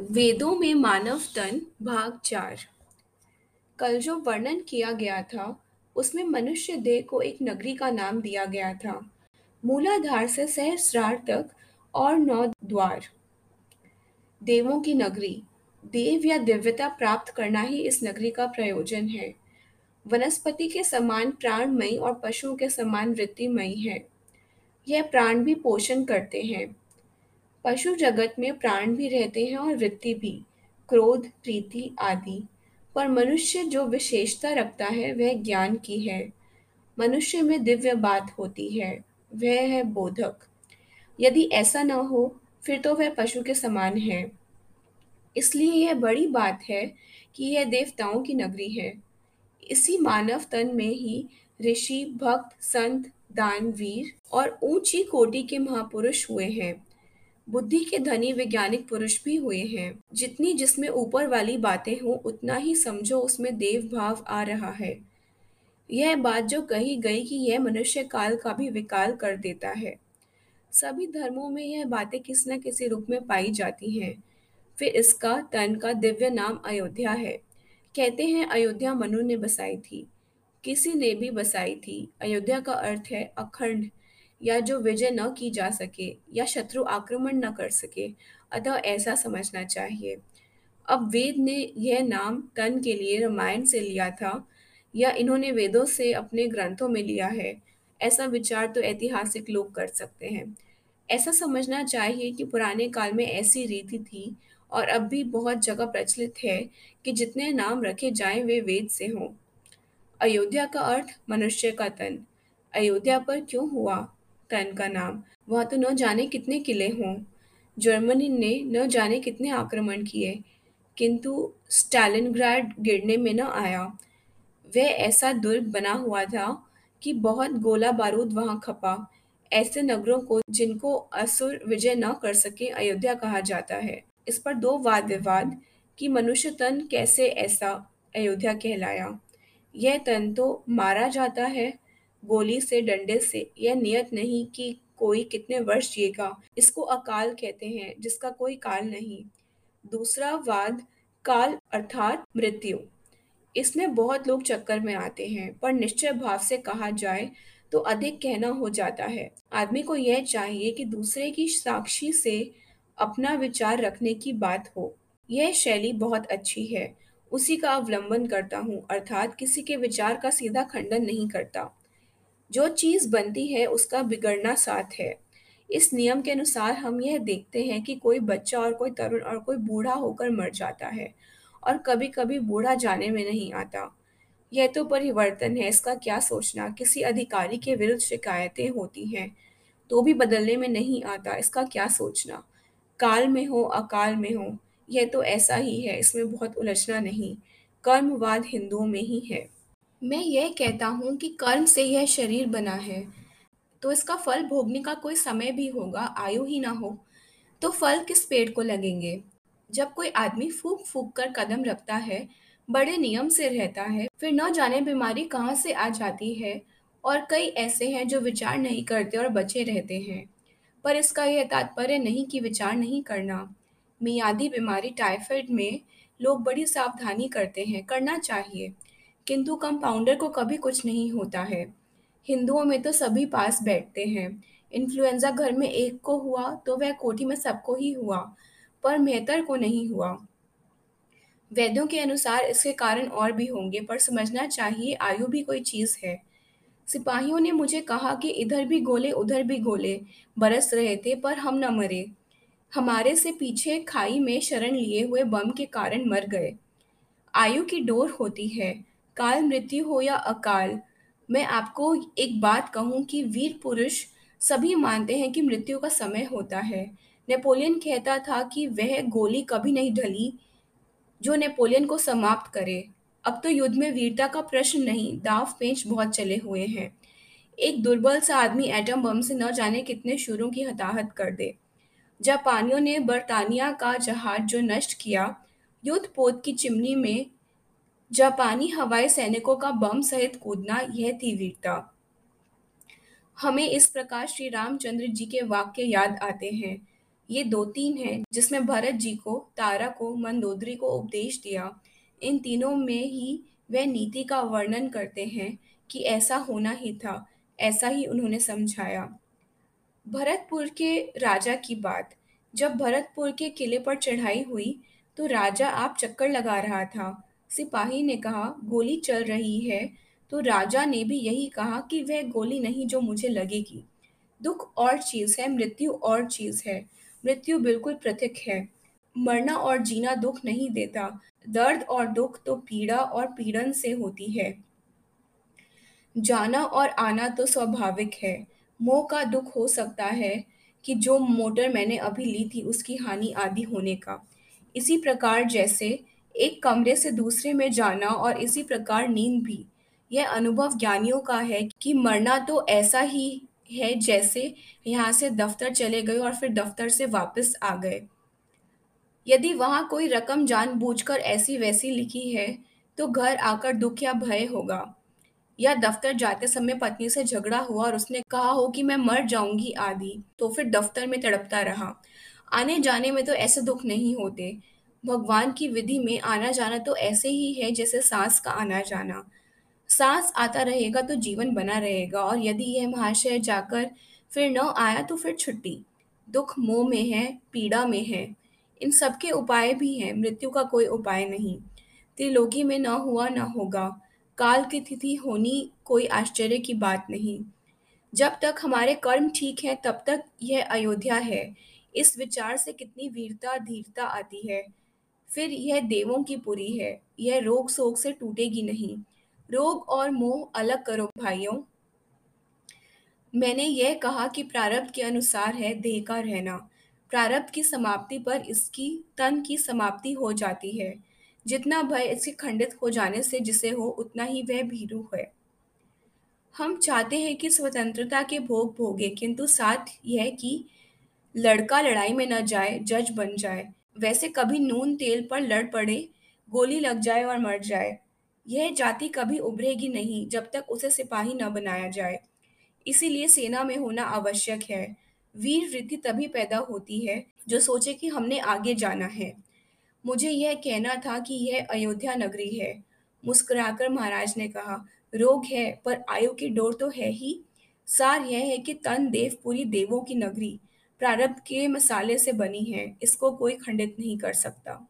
वेदों में मानव तन, भाग चार। कल जो वर्णन किया गया था, उसमें मनुष्य देह को एक नगरी का नाम दिया गया था। मूलाधार से सहस्रार तक और नौ द्वार। देवों की नगरी। देव या दिव्यता प्राप्त करना ही इस नगरी का प्रयोजन है। वनस्पति के समान प्राणमयी और पशुओं के समान वृत्तिमयी है। यह प्राण भी पोषण करते हैं। पशु जगत में प्राण भी रहते हैं और वृत्ति भी, क्रोध, प्रीति आदि। पर मनुष्य जो विशेषता रखता है, वह ज्ञान की है। मनुष्य में दिव्य बात होती है, वह है बोधक। यदि ऐसा न हो, फिर तो वह पशु के समान है। इसलिए यह बड़ी बात है कि यह देवताओं की नगरी है। इसी मानव तन में ही ऋषि, भक्त, संत दानवीर और ऊँची कोटि के महापुरुष हुए हैं। बुद्धि के धनी वैज्ञानिक पुरुष भी हुए हैं। जितनी जिसमें ऊपर वाली बातें हों, उतना ही समझो उसमें देव भाव आ रहा है। यह बात जो कही गई कि यह मनुष्य काल का भी विकाल कर देता है। सभी धर्मों में यह बातें किसी न किसी रूप में पाई जाती हैं। फिर इसका, तन का दिव्य नाम अयोध्या है। कहते हैं, अयोध्या मनु ने बसाई थी। किसी ने भी बसाई थी। अयोध्या का अर्थ है अखंड। या जो विजय न की जा सके या शत्रु आक्रमण न कर सके, अतः ऐसा समझना चाहिए। अब वेद ने यह नाम तन के लिए रामायण से लिया था, या इन्होंने वेदों से अपने ग्रंथों में लिया है, ऐसा विचार तो ऐतिहासिक लोग कर सकते हैं। ऐसा समझना चाहिए कि पुराने काल में ऐसी रीति थी, और अब भी बहुत जगह प्रचलित है कि जितने नाम रखे जाएँ वे वेद से हों। अयोध्या का अर्थ मनुष्य का तन। अयोध्या पर क्यों हुआ? का नाम। वहाँ तो न जाने कितने किले हों। जर्मनी ने न जाने कितने आक्रमण किए। किंतु स्टालिनग्राड गिरने में न आया। वह ऐसा दुर्ग बना हुआ था कि बहुत गोला बारूद वहाँ खपा। ऐसे नगरों को जिनको असुर विजय न कर सके अयोध्या कहा जाता है। इस पर दो वाद विवाद कि मनुष्य तन कैसे ऐसा अयोध्या कहलाया। यह तन तो मारा जाता है गोली से, डंडे से, यह नियत नहीं कि कोई कितने वर्ष जिएगा। इसको अकाल कहते हैं, जिसका कोई काल नहीं। दूसरा वाद, काल अर्थात मृत्यु। इसमें बहुत लोग चक्कर में आते हैं, पर निश्चय भाव से कहा जाए तो अधिक कहना हो जाता है। आदमी को यह चाहिए कि दूसरे की साक्षी से अपना विचार रखने की बात हो। यह शैली बहुत अच्छी है। उसी का अवलंबन करता हूँ, अर्थात किसी के विचार का सीधा खंडन नहीं करता। जो चीज़ बनती है, उसका बिगड़ना साथ है। इस नियम के अनुसार हम यह देखते हैं कि कोई बच्चा और कोई तरुण और कोई बूढ़ा होकर मर जाता है और कभी कभी बूढ़ा जाने में नहीं आता। यह तो परिवर्तन है, इसका क्या सोचना? किसी अधिकारी के विरुद्ध शिकायतें होती हैं तो भी बदलने में नहीं आता, इसका क्या सोचना? काल में हो, अकाल में हो, यह तो ऐसा ही है, इसमें बहुत उलझना नहीं, कर्मवाद हिंदुओं में ही है। मैं यह कहता हूँ कि कर्म से यह शरीर बना है तो इसका फल भोगने का कोई समय भी होगा, आयु ही ना हो तो फल किस पेड़ को लगेंगे? जब कोई आदमी फूक फूक कर कदम रखता है, बड़े नियम से रहता है, फिर न जाने बीमारी कहाँ से आ जाती है, और कई ऐसे हैं जो विचार नहीं करते और बचे रहते हैं। पर इसका यह तात्पर्य नहीं कि विचार नहीं करना। मियादी बीमारी, टाइफाइड में लोग बड़ी सावधानी करते हैं, करना चाहिए। किंतु कंपाउंडर को कभी कुछ नहीं होता है। हिंदुओं में तो सभी पास बैठते हैं। इन्फ्लुएंजा घर में एक को हुआ तो वह कोठी में सबको ही हुआ, पर मेहतर को नहीं हुआ। वैद्यों के अनुसार इसके कारण और भी होंगे, पर समझना चाहिए आयु भी कोई चीज़ है। सिपाहियों ने मुझे कहा कि इधर भी गोले, उधर भी गोले, बरस रहे थे, पर हम न मरे। हमारे से पीछे खाई में शरण लिए हुए बम के कारण मर गए। आयु की डोर होती है। काल मृत्यु हो या अकाल, मैं आपको एक बात कहूँ कि वीर पुरुष सभी मानते हैं कि मृत्यु का समय होता है। नेपोलियन कहता था कि वह गोली कभी नहीं ढली जो नेपोलियन को समाप्त करे। अब तो युद्ध में वीरता का प्रश्न नहीं, दाव पेंच बहुत चले हुए हैं। एक दुर्बल सा आदमी एटम बम से न जाने कितने शुरों की हताहत कर दे। जापानियों ने बर्तानिया का जहाज़ जो नष्ट किया युद्ध पोत की चिमनी में जापानी हवाई सैनिकों का बम सहित कूदना यह थी वीरता। हमें इस प्रकार श्री रामचंद्र जी के वाक्य याद आते हैं। ये दो तीन हैं जिसमें भरत जी को, तारा को, मंदोदरी को उपदेश दिया। इन तीनों में ही वह नीति का वर्णन करते हैं कि ऐसा होना ही था, ऐसा ही उन्होंने समझाया। भरतपुर के राजा की बात। जब भरतपुर के किले पर चढ़ाई हुई तो राजा आप चक्कर लगा रहा था। सिपाही ने कहा, गोली चल रही है। तो राजा ने भी यही कहा कि वह गोली नहीं जो मुझे लगेगी। दुख और चीज़ है, मृत्यु और चीज़ है। मृत्यु बिल्कुल पृथक है। मरना और जीना दुख नहीं देता। दर्द और दुख तो पीड़ा और पीड़न से होती है। जाना और आना तो स्वाभाविक है। मोह का दुख हो सकता है कि जो मोटर मैंने अभी ली थी उसकी हानि आदि होने का। इसी प्रकार जैसे एक कमरे से दूसरे में जाना और इसी प्रकार नींद भी। यह अनुभव ज्ञानियों का है कि मरना तो ऐसा ही है जैसे यहाँ से दफ्तर चले गए और फिर दफ्तर से वापस आ गए। यदि वहाँ कोई रकम जानबूझकर ऐसी वैसी लिखी है तो घर आकर दुख या भय होगा। या दफ्तर जाते समय पत्नी से झगड़ा हुआ और उसने कहा हो कि मैं मर जाऊँगी आदि तो फिर दफ्तर में तड़पता रहा। आने जाने में तो ऐसे दुख नहीं होते। भगवान की विधि में आना जाना तो ऐसे ही है जैसे सांस का आना जाना। सांस आता रहेगा तो जीवन बना रहेगा और यदि यह महाशय जाकर फिर न आया तो फिर छुट्टी। दुख मोह में है, पीड़ा में है, इन सबके उपाय भी हैं, मृत्यु का कोई उपाय नहीं। त्रिलोकी में न हुआ न होगा। काल की तिथि होनी कोई आश्चर्य की बात नहीं। जब तक हमारे कर्म ठीक हैं, तब तक यह अयोध्या है। इस विचार से कितनी वीरता, धीरता आती है। फिर यह देवों की पुरी है। यह रोग शोक से टूटेगी नहीं। रोग और मोह अलग करो भाइयों। मैंने यह कहा कि प्रारब्ध के अनुसार है, देह का रहना। प्रारब्ध की समाप्ति पर इसकी तन की समाप्ति हो जाती है। जितना भय इसके खंडित हो जाने से जिसे हो, उतना ही वह भीरू है। हम चाहते हैं कि स्वतंत्रता के भोग भोगे, किंतु साथ यह कि लड़का लड़ाई में न जाए, जज बन जाए। वैसे कभी नून तेल पर लड़ पड़े, गोली लग जाए और मर जाए। यह जाति कभी उभरेगी नहीं जब तक उसे सिपाही न बनाया जाए। इसीलिए सेना में होना आवश्यक है। वीर वृत्ति तभी पैदा होती है जो सोचे कि हमने आगे जाना है। मुझे यह कहना था कि यह अयोध्या नगरी है। मुस्कुराकर महाराज ने कहा, रोग है पर आयु की डोर तो है ही। सार यह है कि तन देव पूरी देवों की नगरी। प्रारब्ध के मसाले से बनी है इसको कोई खंडित नहीं कर सकता।